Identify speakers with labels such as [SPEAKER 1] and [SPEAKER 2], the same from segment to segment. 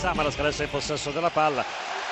[SPEAKER 1] Lewandowski adesso è in possesso della palla.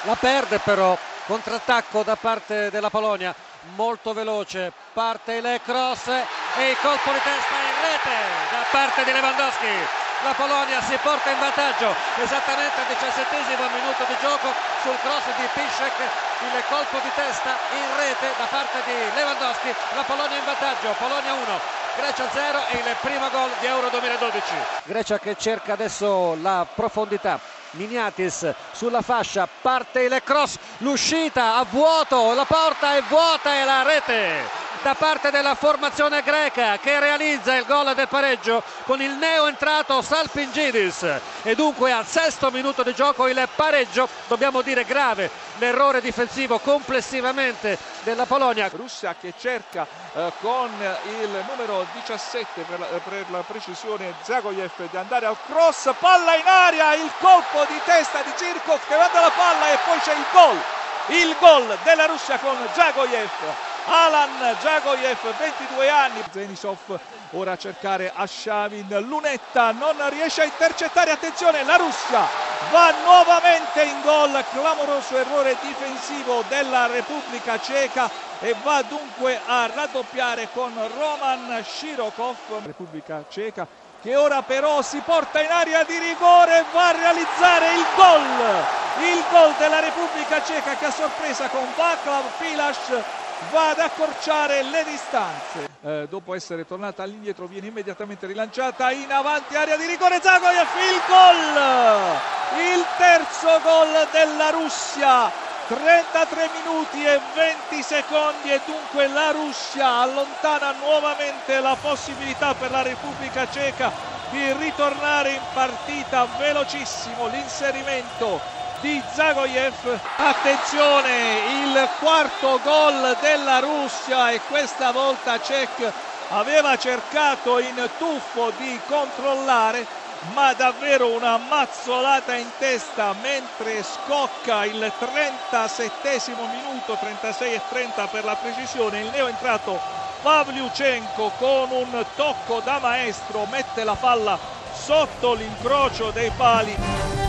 [SPEAKER 1] La perde però contrattacco da parte della Polonia molto veloce parte il cross e il colpo di testa in rete da parte di Lewandowski. La Polonia si porta in vantaggio esattamente al diciassettesimo minuto di gioco sul cross di Piszek il colpo di testa in rete da parte di Lewandowski la Polonia in vantaggio Polonia 1 Grecia 0 e il primo gol di Euro 2012 Grecia che cerca adesso la profondità Miniatis sulla fascia parte il cross l'uscita a vuoto la porta è vuota e la rete da parte della formazione greca che realizza il gol del pareggio con il neo entrato Salpingidis. E dunque al sesto minuto di gioco il pareggio dobbiamo dire grave l'errore difensivo complessivamente della Polonia.
[SPEAKER 2] Russia che cerca eh, con il numero 17 per la, per la precisione Zagoyev di andare al cross palla in aria il colpo di testa di Cirkov che manda la palla e poi c'è il gol. Il gol della Russia con Zagoyev Alan Jagoyev 22 anni. Zenisov ora a cercare Ashavin. Lunetta non riesce a intercettare attenzione la Russia va nuovamente in gol. Clamoroso errore difensivo della Repubblica Ceca e va dunque a raddoppiare con Roman Shirokov. Repubblica Ceca che ora però si porta in area di rigore e va a realizzare il gol. Il gol della Repubblica Ceca che a sorpresa con Vaclav Pilas va ad accorciare le distanze. Eh, dopo essere tornata all'indietro viene immediatamente rilanciata in avanti area di rigore Zagoyev il gol! Il terzo gol della Russia. 33 minuti e 20 secondi e dunque la Russia allontana nuovamente la possibilità per la Repubblica Ceca di ritornare in partita velocissimo l'inserimento di Zagoyev. Attenzione, il quarto gol della Russia e questa volta Cech aveva cercato in tuffo di controllare ma davvero una mazzolata in testa mentre scocca il 37 minuto 36 e 30 per la precisione il neo entrato Pavliuchenko con un tocco da maestro mette la palla sotto l'incrocio dei pali